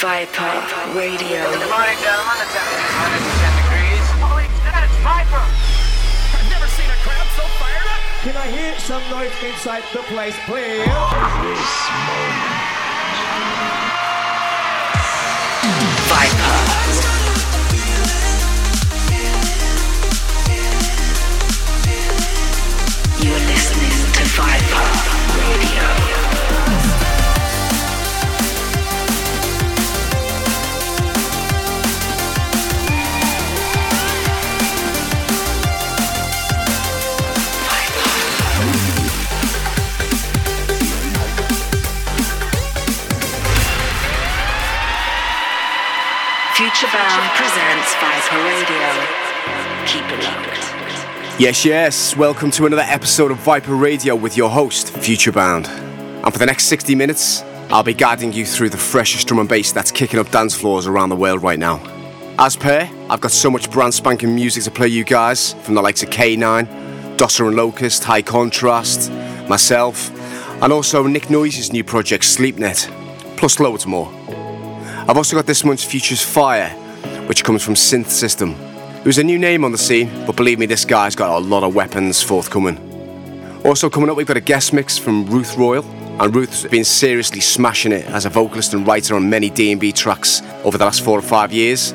Viper Radio. Good morning, gentlemen. The temperature is 110 degrees. Holy shit, it's Viper! I've never seen a crowd so fired up. Can I hear some noise inside the place, please? This Viper. You are listening to Viper Radio. Presents Viper Radio. Keep it locked. Yes, yes. Welcome to another episode of Viper Radio with your host, Futurebound. And for the next 60 minutes, I'll be guiding you through the freshest drum and bass that's kicking up dance floors around the world right now. As per, I've got so much brand spanking music to play you guys from the likes of Kanine, Dossa and Locuzzed, High Contrast, myself, and also Nik Noisia's new project, Sleepnet, plus loads more. I've also got this month's Futures Fire, which comes from Synth System, who's a new name on the scene, but believe me, this guy's got a lot of weapons forthcoming. Also coming up, we've got a guest mix from Ruth Royall, and Ruth's been seriously smashing it as a vocalist and writer on many D&B tracks over the last four or five years.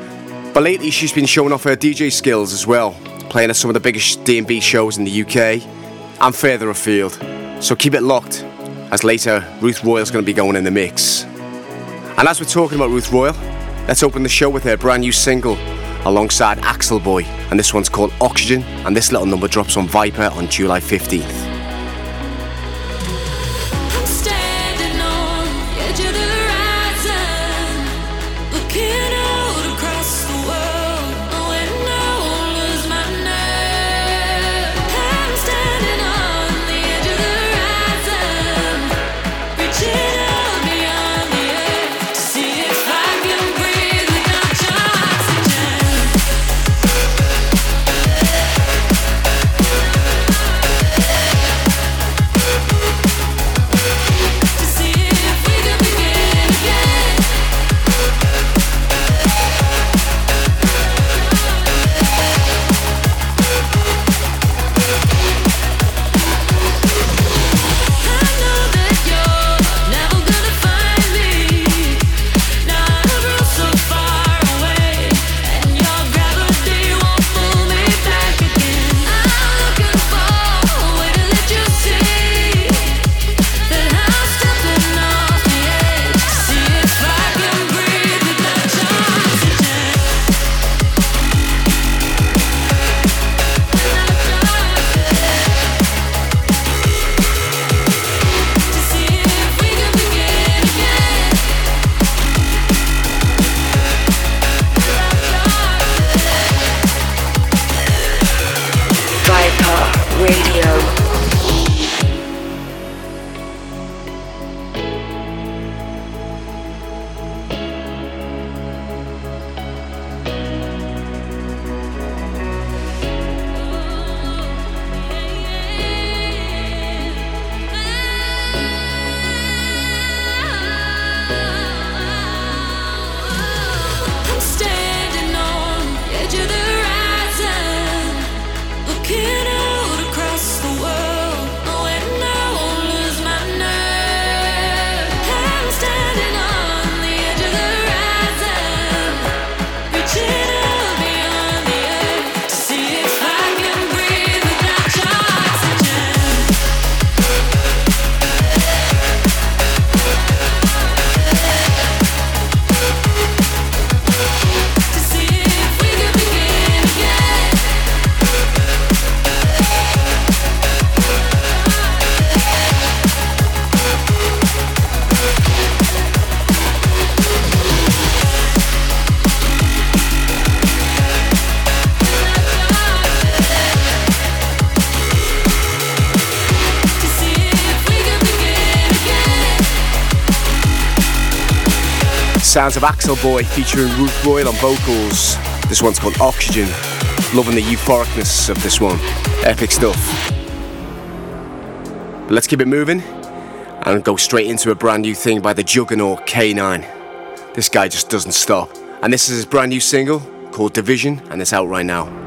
But lately, she's been showing off her DJ skills as well, playing at some of the biggest D&B shows in the UK and further afield. So keep it locked, as later Ruth Royall's going to be going in the mix. And as we're talking about Ruth Royall, let's open the show with her brand new single alongside Axel Boy. And this one's called Oxygen, and this little number drops on Viper on July 15th. Sounds of Axel Boy featuring Ruth Royall on vocals. This one's called Oxygen. Loving the euphoricness of this one. Epic stuff. But let's keep it moving and go straight into a brand new thing by the juggernaut Kanine. This guy just doesn't stop. And this is his brand new single called Division, and it's out right now.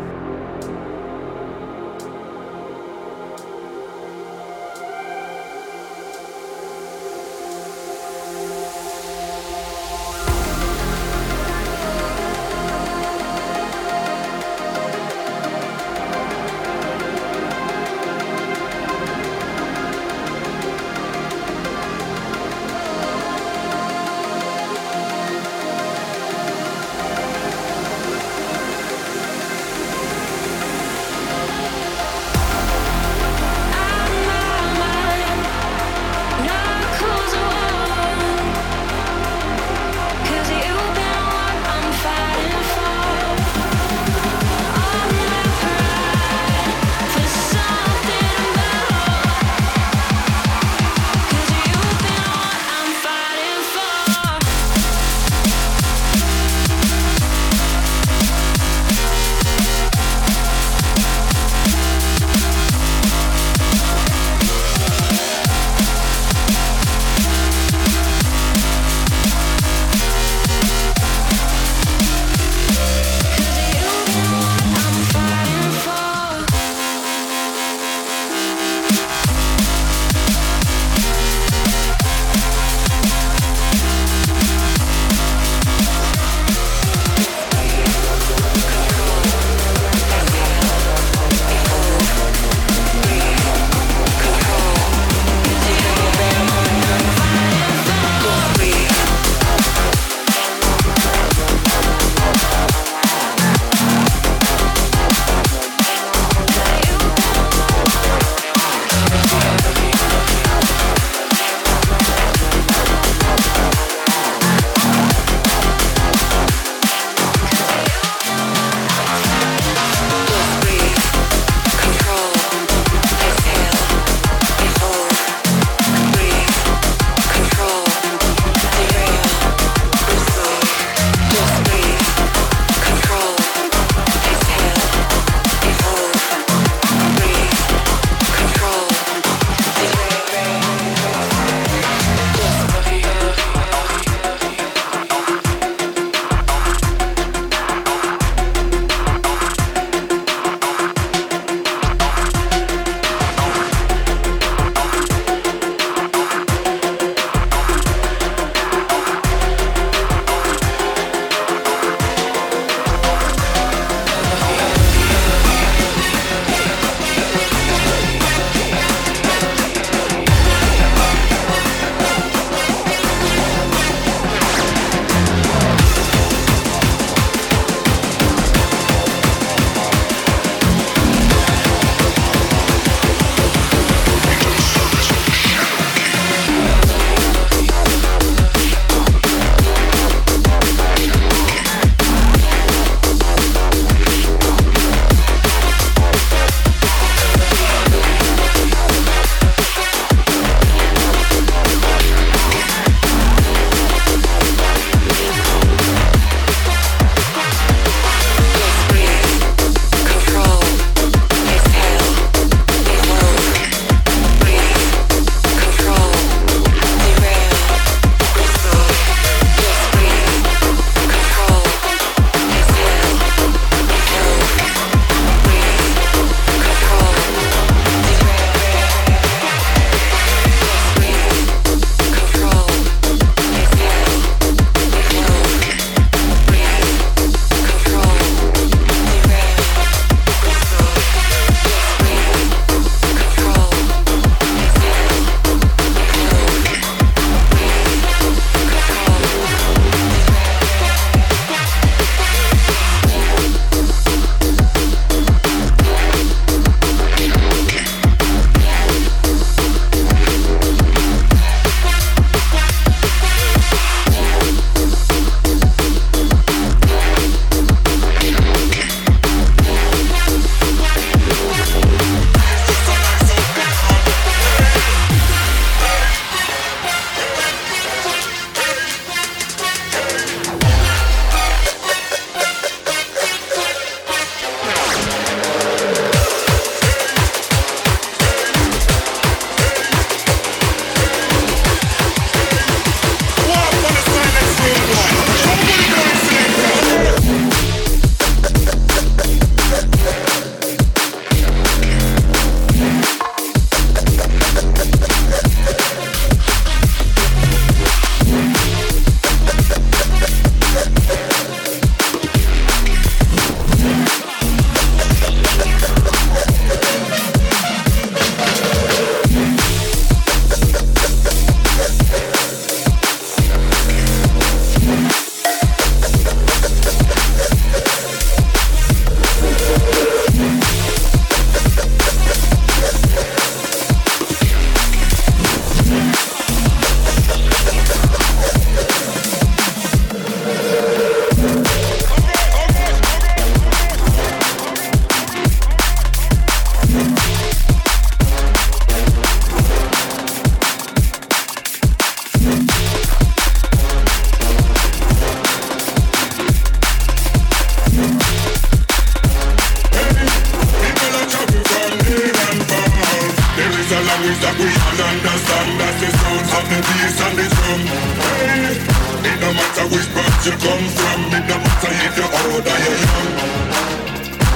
Come from, it no matter if you're old or you're young.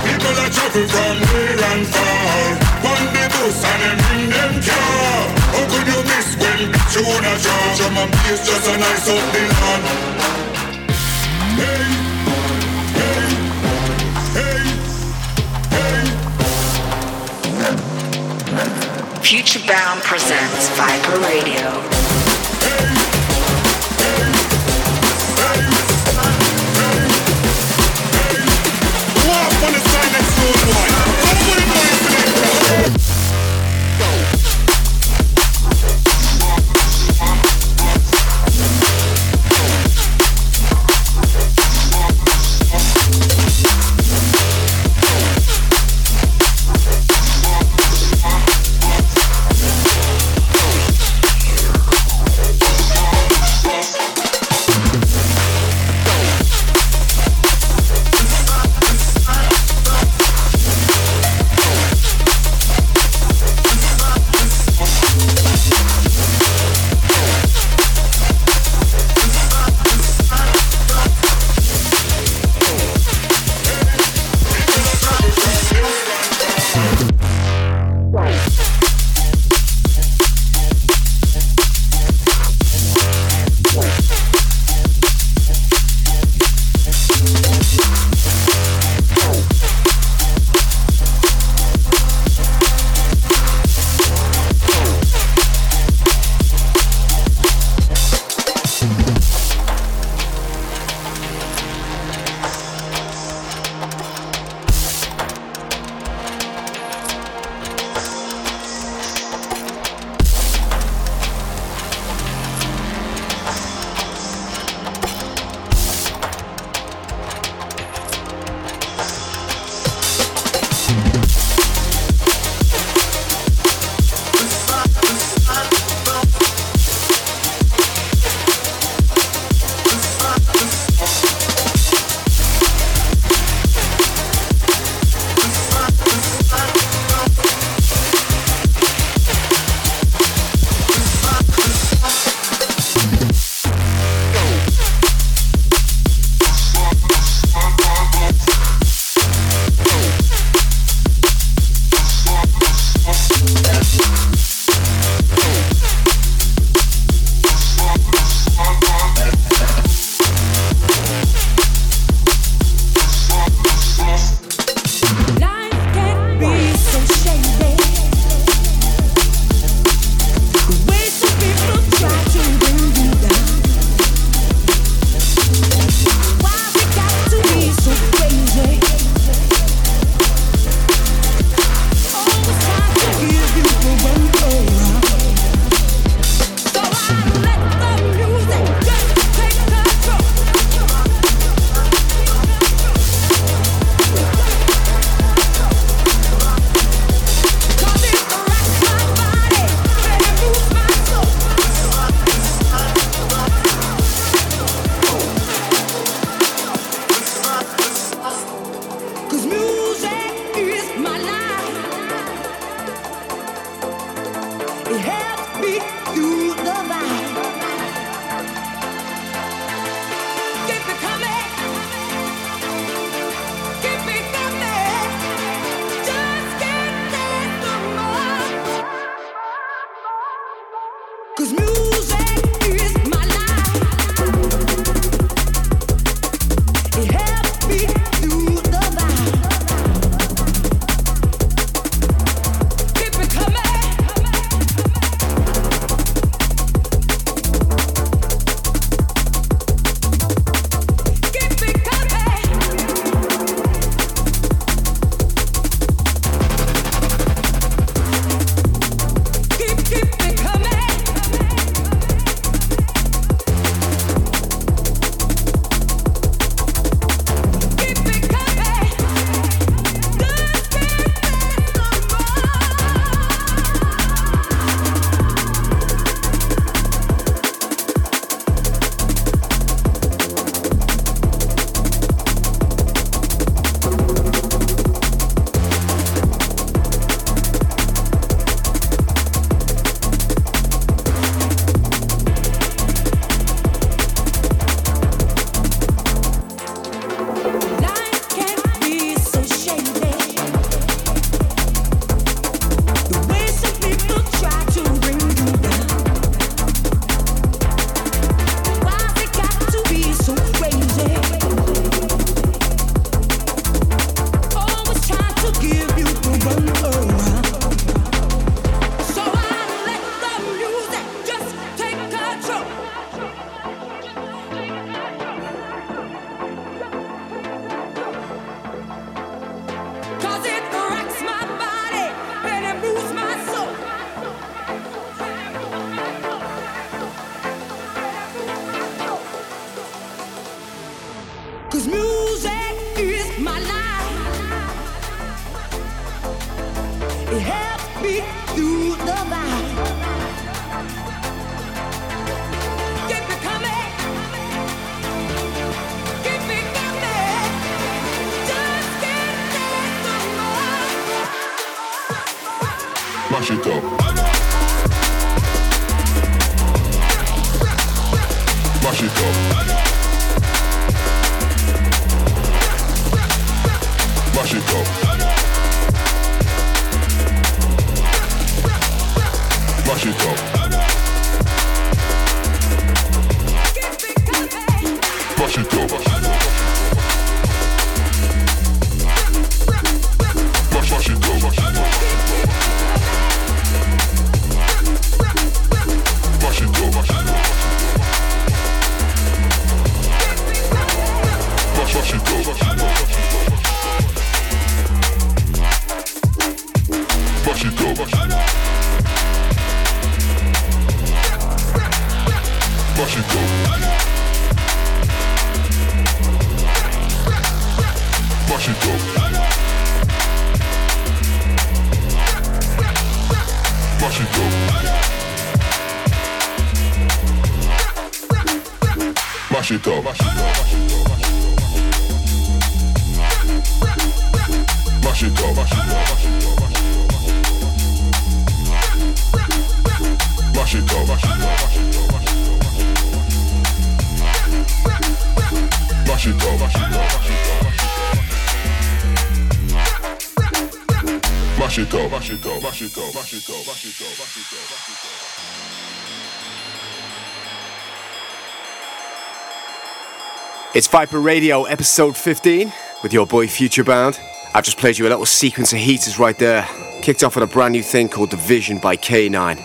People are travel from near and far, on the bus and them in them car. How could you miss when tune a charge? Drum and bass just a nice up the hey. Futurebound presents Viper Radio. Side Mash it up. Mash it up. Mash it up. Mash it up. Mash it up. Mash it up. Mash it up. Mash it up. Mash it up. Mash it up. Mash it up. It's Viper Radio, episode 15, with your boy Futurebound. I've just played you a little sequence of heaters right there. Kicked off with a brand new thing called Division by Kanine.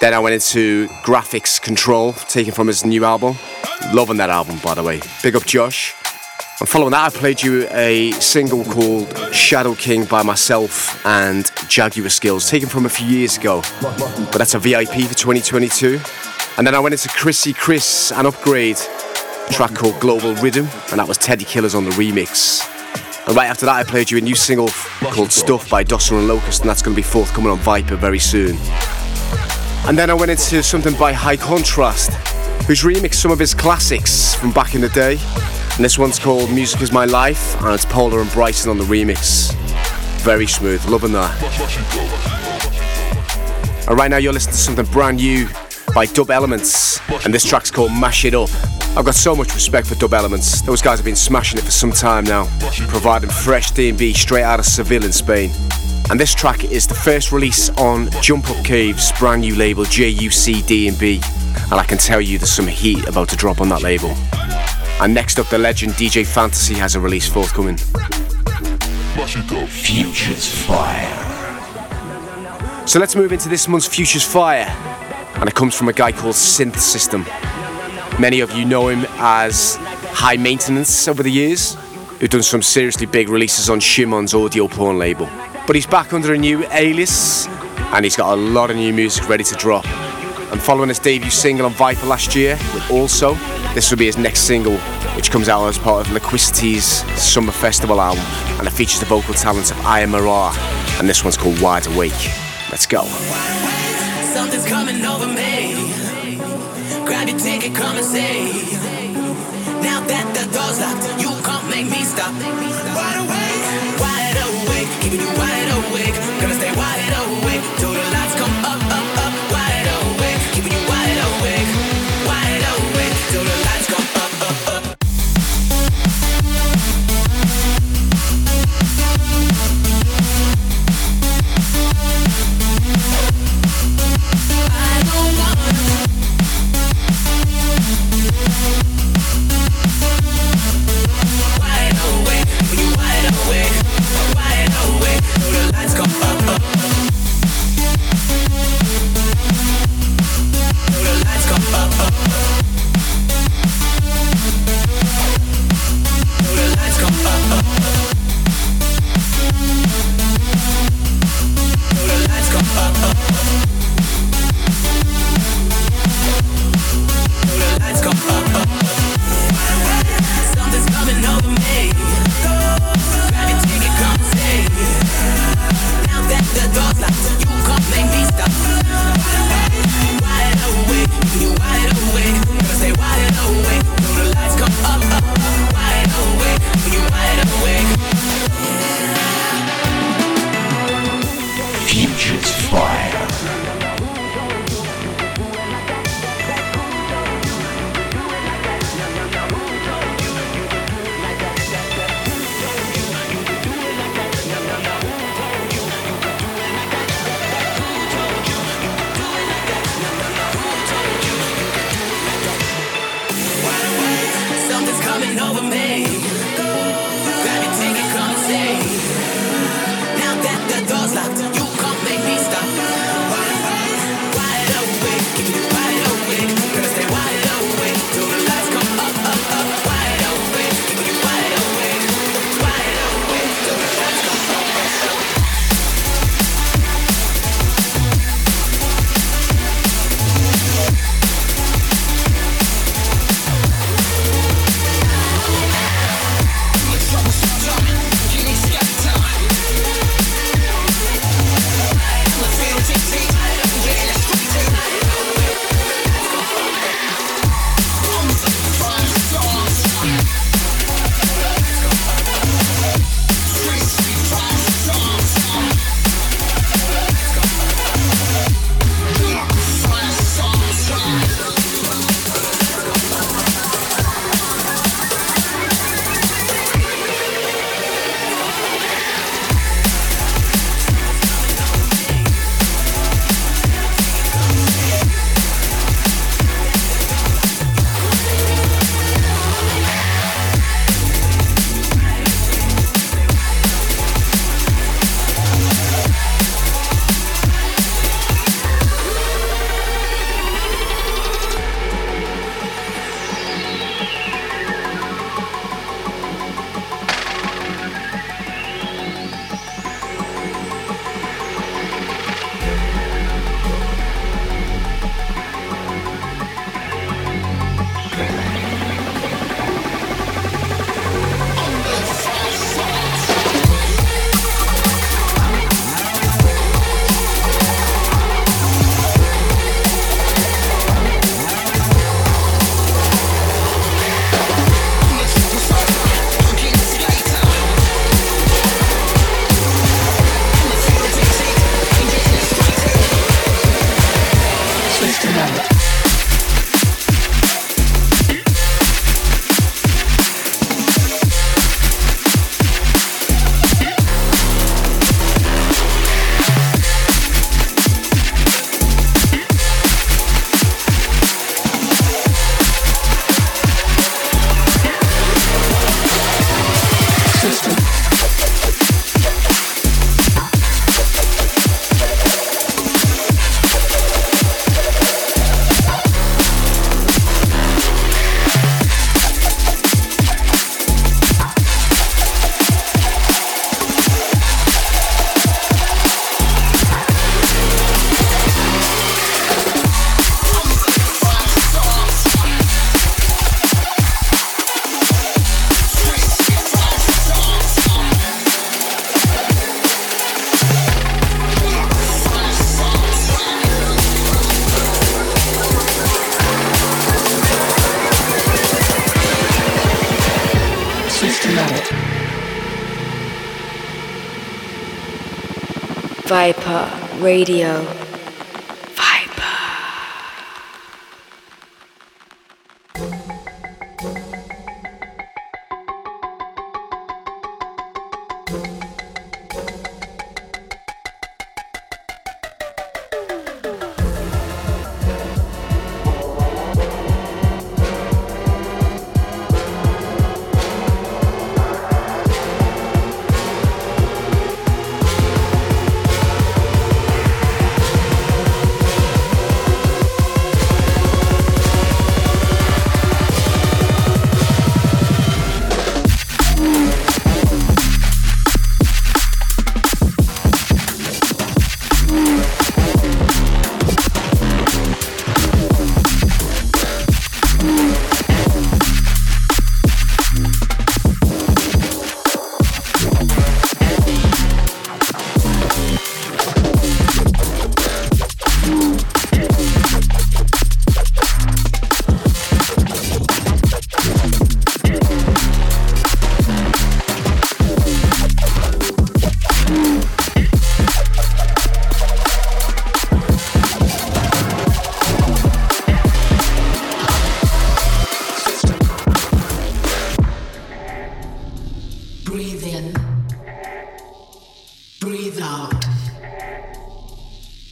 Then I went into Graphics Control, taken from his new album. Loving that album, by the way. Big up Josh. And following that, I played you a single called Shadow King by myself and Jaguar Skills, taken from a few years ago. But that's a VIP for 2022. And then I went into Chrissy Chris and Upgrade, track called Global Rhythm, and that was Teddy Killerz on the remix. And right after that, I played you a new single called Stuff by Dossa and Locuzzed, and that's going to be forthcoming on Viper very soon. And then I went into something by High Contrast, who's remixed some of his classics from back in the day. And this one's called Music Is My Life, and it's Pola and Bryson on the remix. Very smooth, loving that. And right now, you're listening to something brand new by Dub Elements, and this track's called Mash It Up. I've got so much respect for Dub Elements. Those guys have been smashing it for some time now, providing fresh D&B straight out of Seville in Spain. And this track is the first release on Jump Up Cave's brand new label JUC D&B, and I can tell you there's some heat about to drop on that label. And next up, the legend DJ Fantasy has a release forthcoming. Mash it up. Futures Fire. So let's move into this month's Futures Fire, and it comes from a guy called Synth System. Many of you know him as High Maintenance over the years, who've done some seriously big releases on Shimon's AudioPorn label. But he's back under a new alias, and he's got a lot of new music ready to drop. And following his debut single on Viper last year with Also, this will be his next single, which comes out as part of Liquicity's Summer Festival album, and it features the vocal talents of Aya Marar, and this one's called Wide Awake. Let's go. Grab your ticket, come and see. Now that the door's locked, you can't make me stop. Wide awake, wide awake, keeping you wide Viper Radio.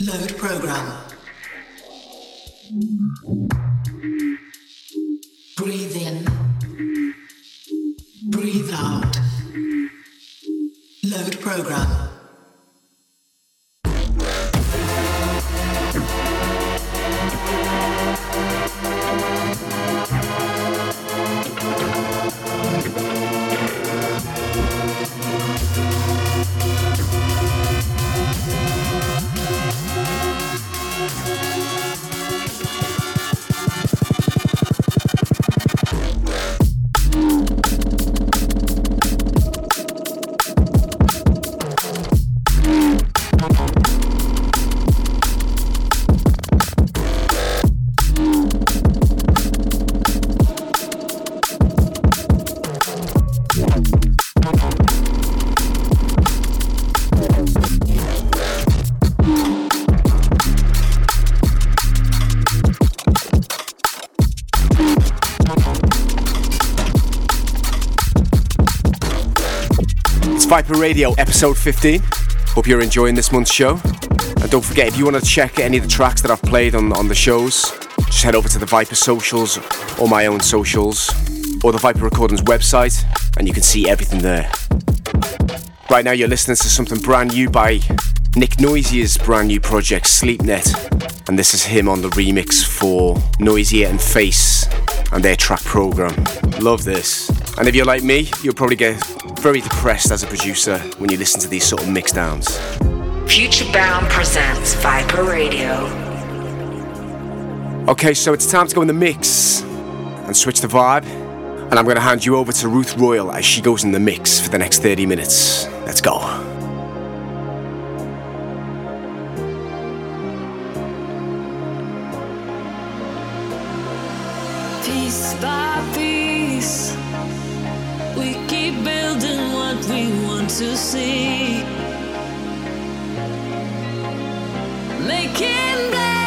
Load program. Viper Radio, episode 15. Hope you're enjoying this month's show. And don't forget, if you want to check any of the tracks that I've played on, on the shows, just head over to the Viper socials or my own socials or the Viper Recordings website and you can see everything there. Right now, you're listening to something brand new by Nik Noisia's brand new project, SleepNet. And this is him on the remix for Noisia and Phace and their track program. Love this. And if you're like me, you'll probably get very depressed as a producer when you listen to these sort of mix downs. Futurebound presents Viper Radio. Okay, so it's time to go in the mix and switch the vibe. And I'm going to hand you over to Ruth Royall as she goes in the mix for the next 30 minutes. Let's go. Piece by piece, we want to see. Making plans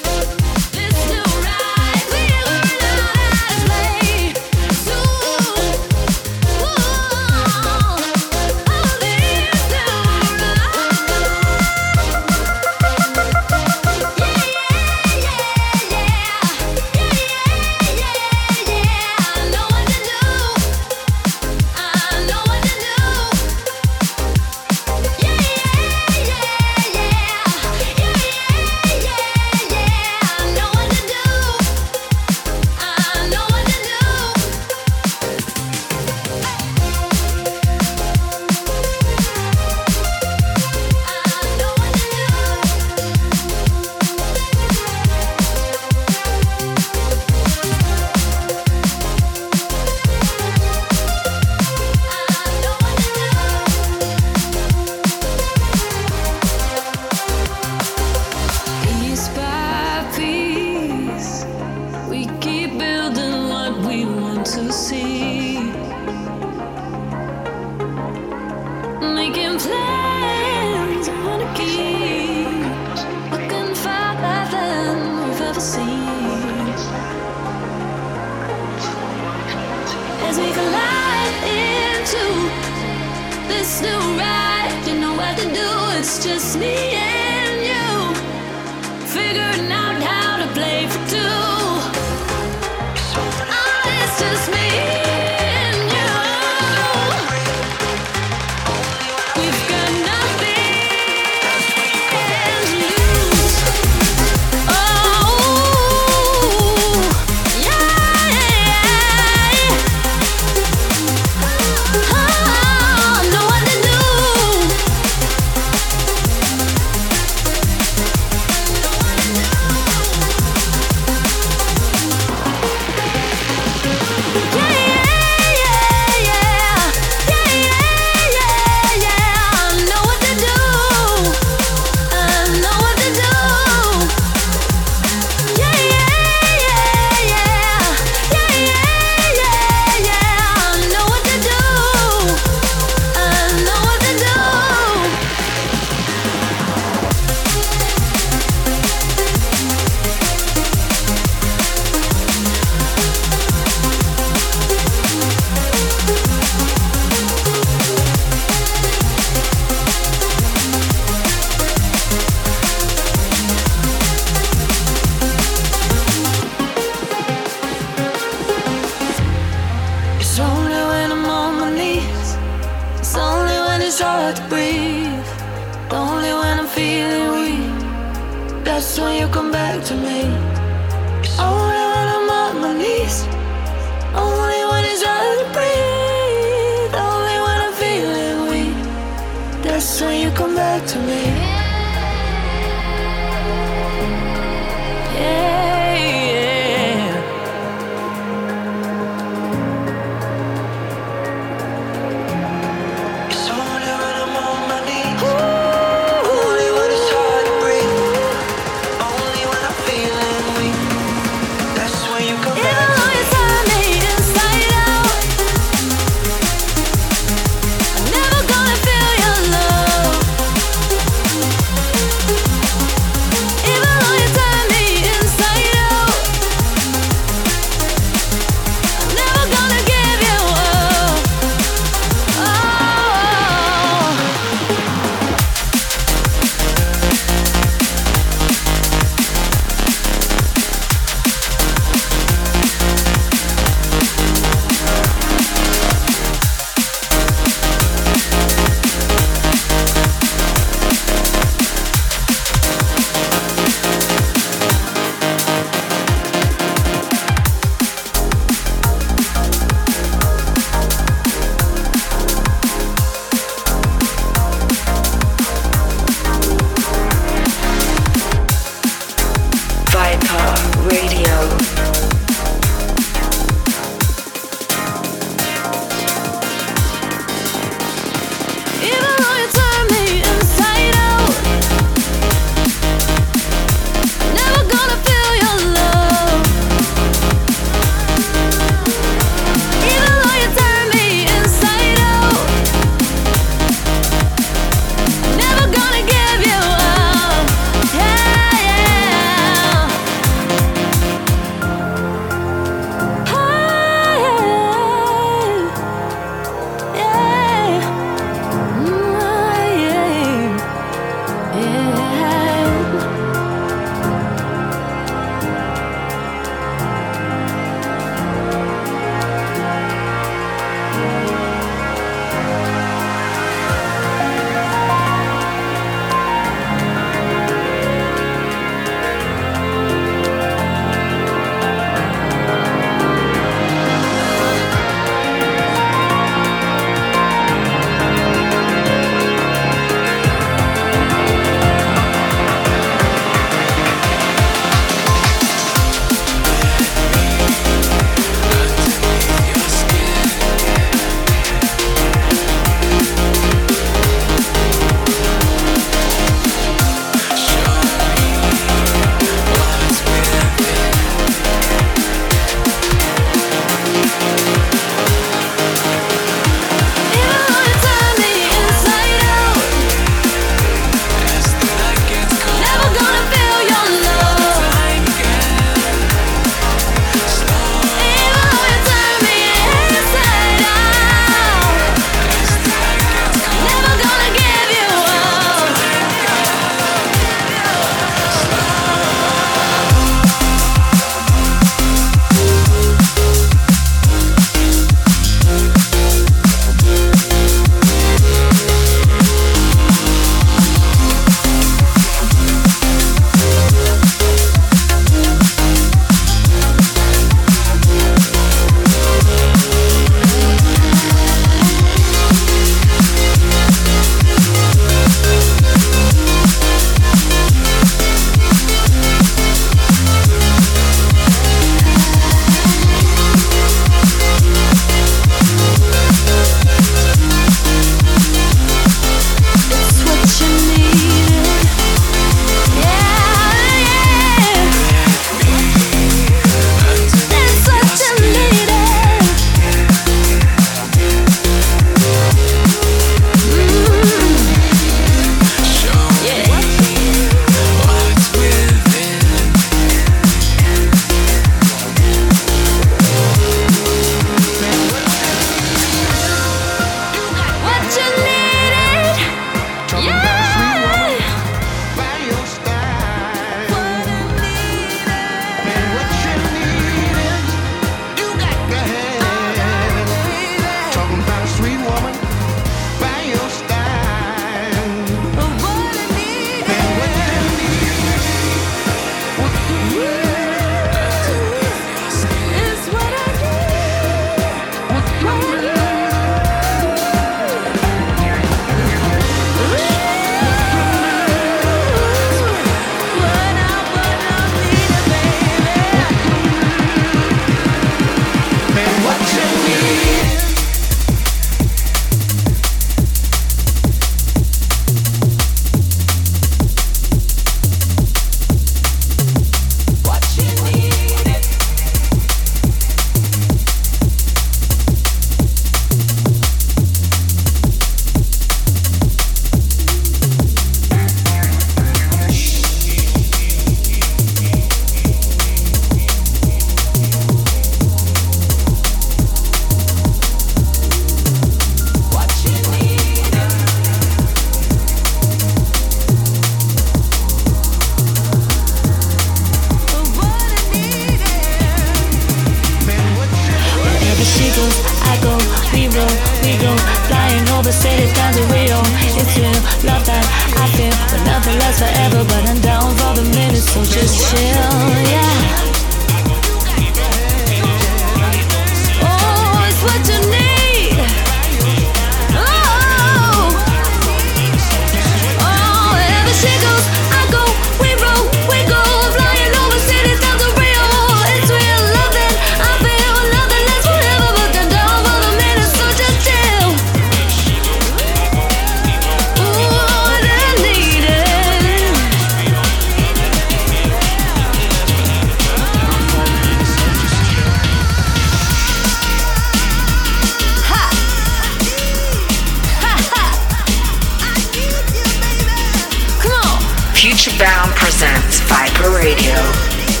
Brown presents Viper Radio.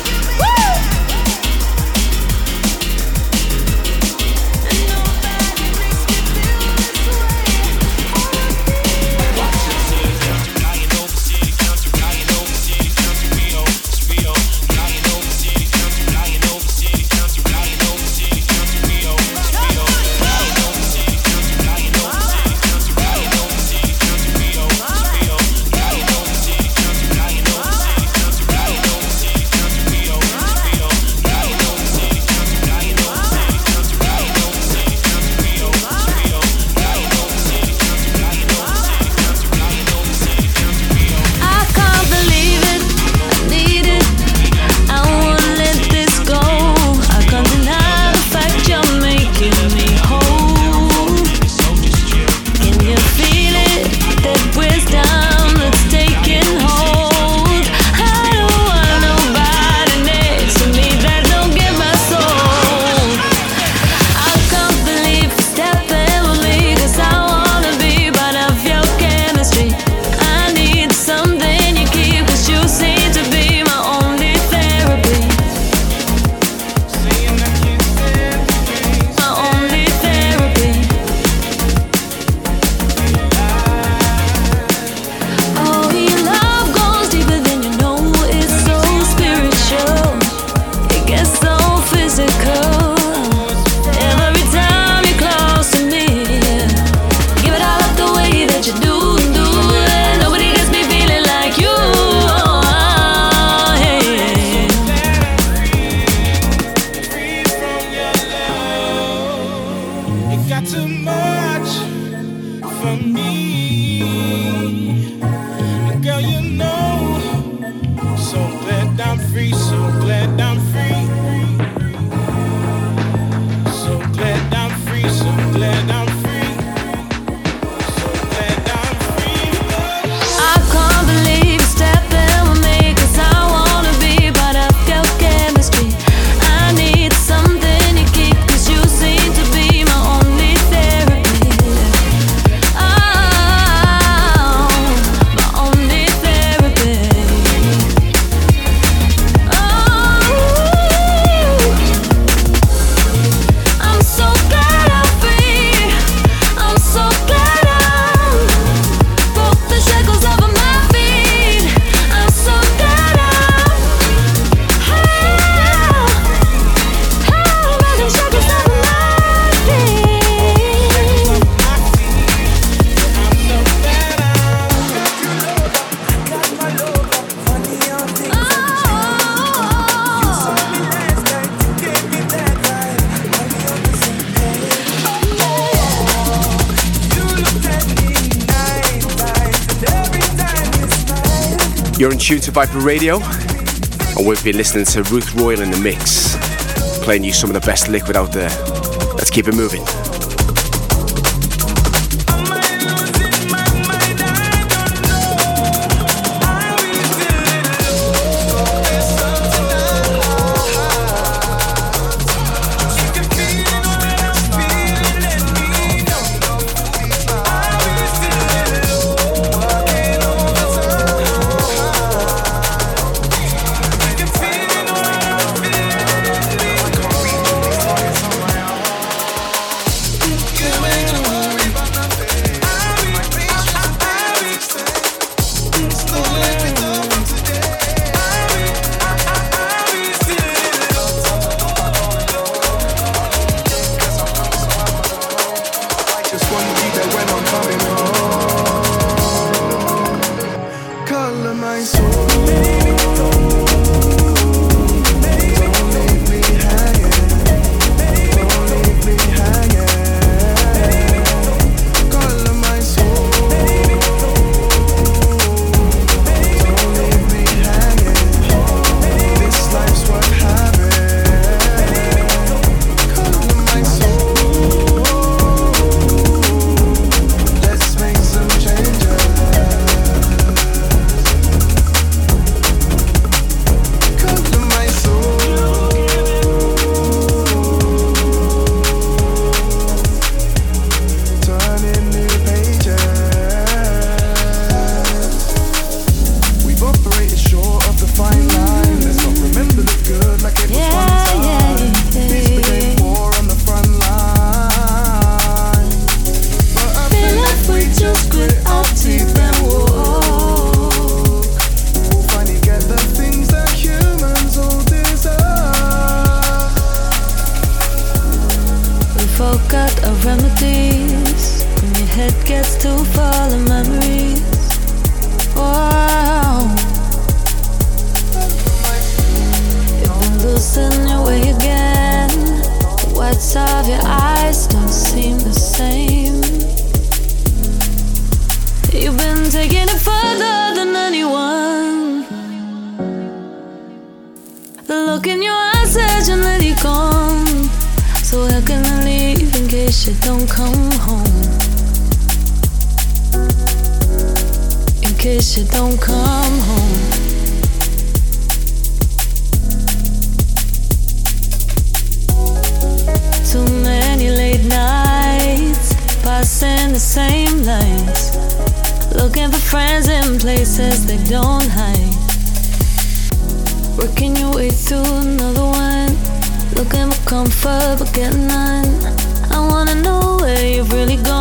tuned to Viper Radio, and we've been listening to Ruth Royall in the mix, playing you some of the best liquid out there. Let's keep it moving. she don't come home. Too many late nights, passing the same lines, looking for friends in places they don't hide. Working your way through another one, looking for comfort but getting none. I wanna know where you've really gone.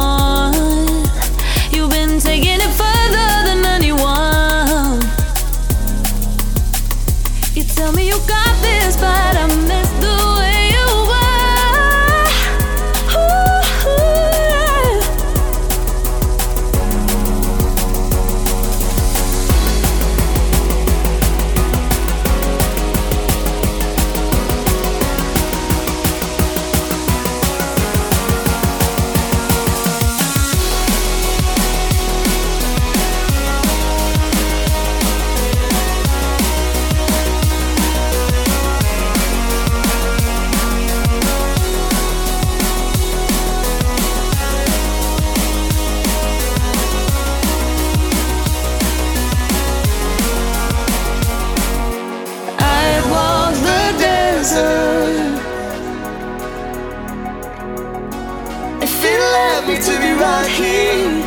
to be right here.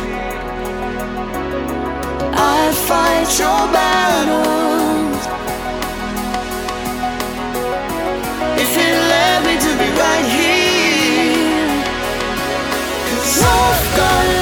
I fight your battles. If it led me to be right here, i I've got.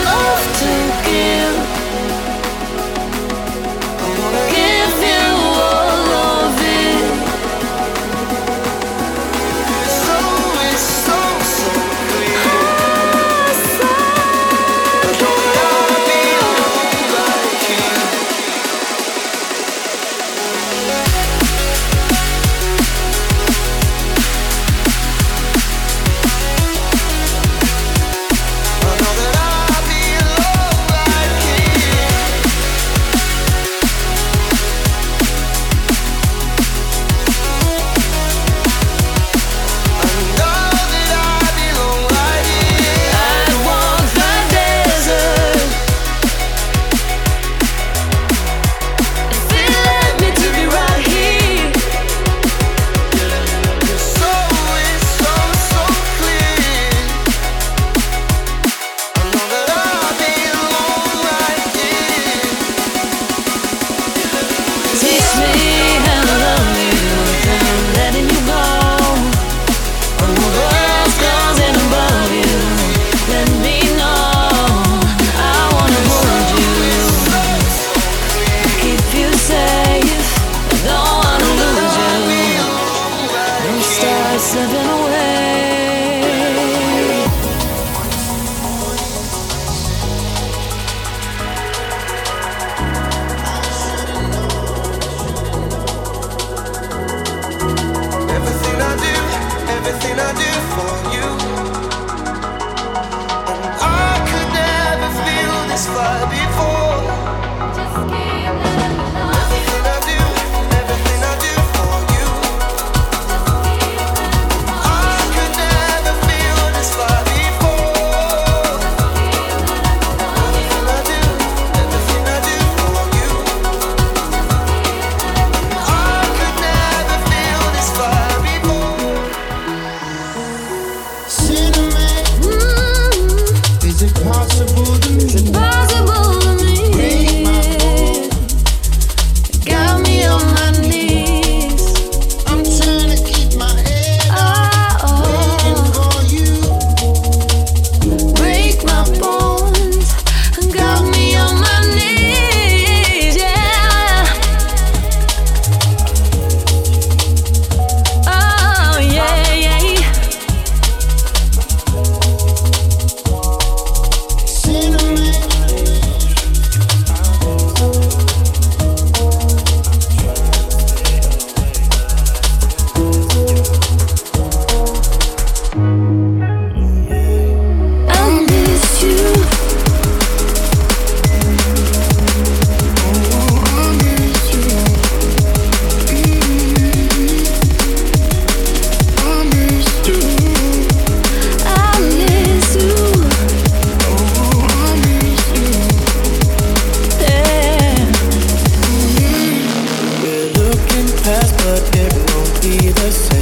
before past, but it won't be the same.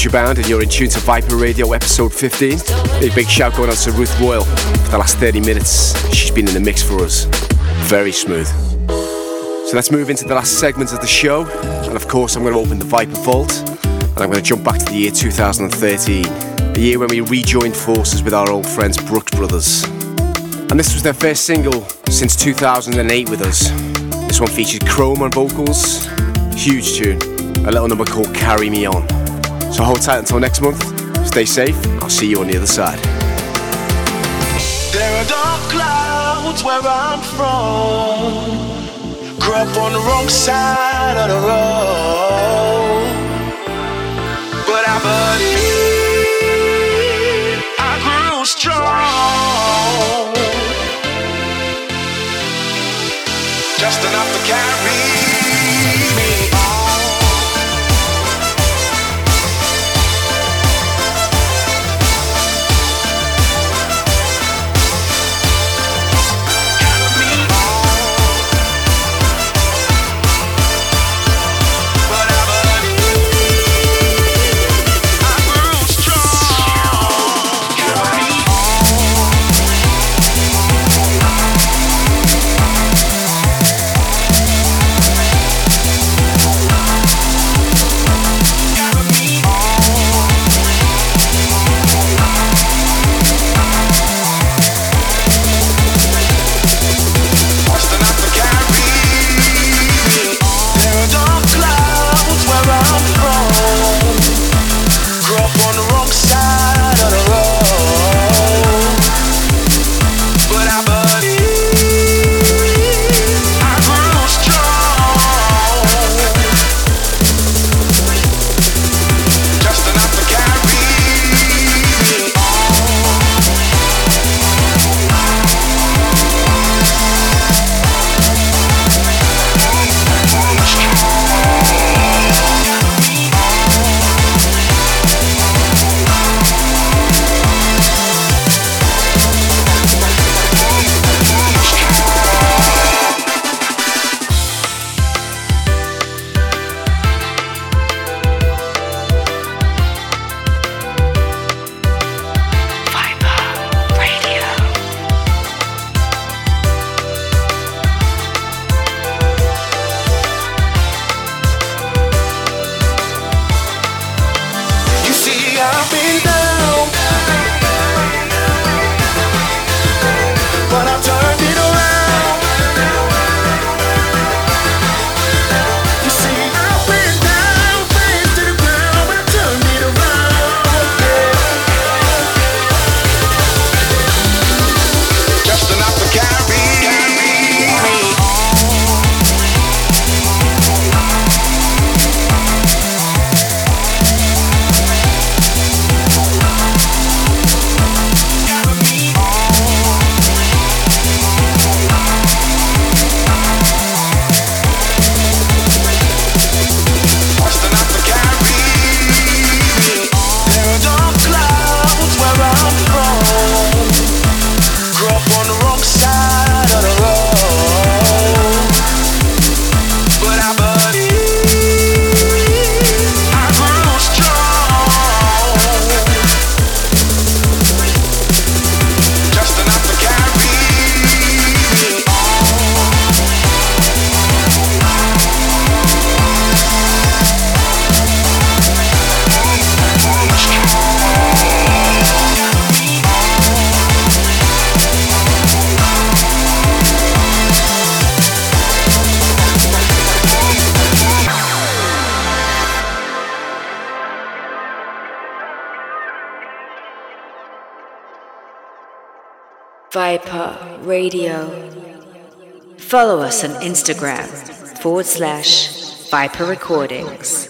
Futurebound and you're in tune to Viper Radio episode 15. A big shout going out to Ruth Royall. for the last 30 minutes. She's been in the mix for us. Very smooth. So let's move into the last segment of the show. And of course, I'm going to open the Viper Vault and I'm going to jump back to the year 2013, the year when we rejoined forces with our old friends Brookes Brothers. And this was their first single since 2008 with us. This one featured Chrome on vocals. Huge tune. A little number called Carry Me On. So hold tight until next month. Stay safe. I'll see you on the other side. There are dark clouds where I'm from. Grew up on the wrong side of the road. But I believe I grew strong. Just enough to carry. Radio. Follow us on Instagram forward slash Viper Recordings.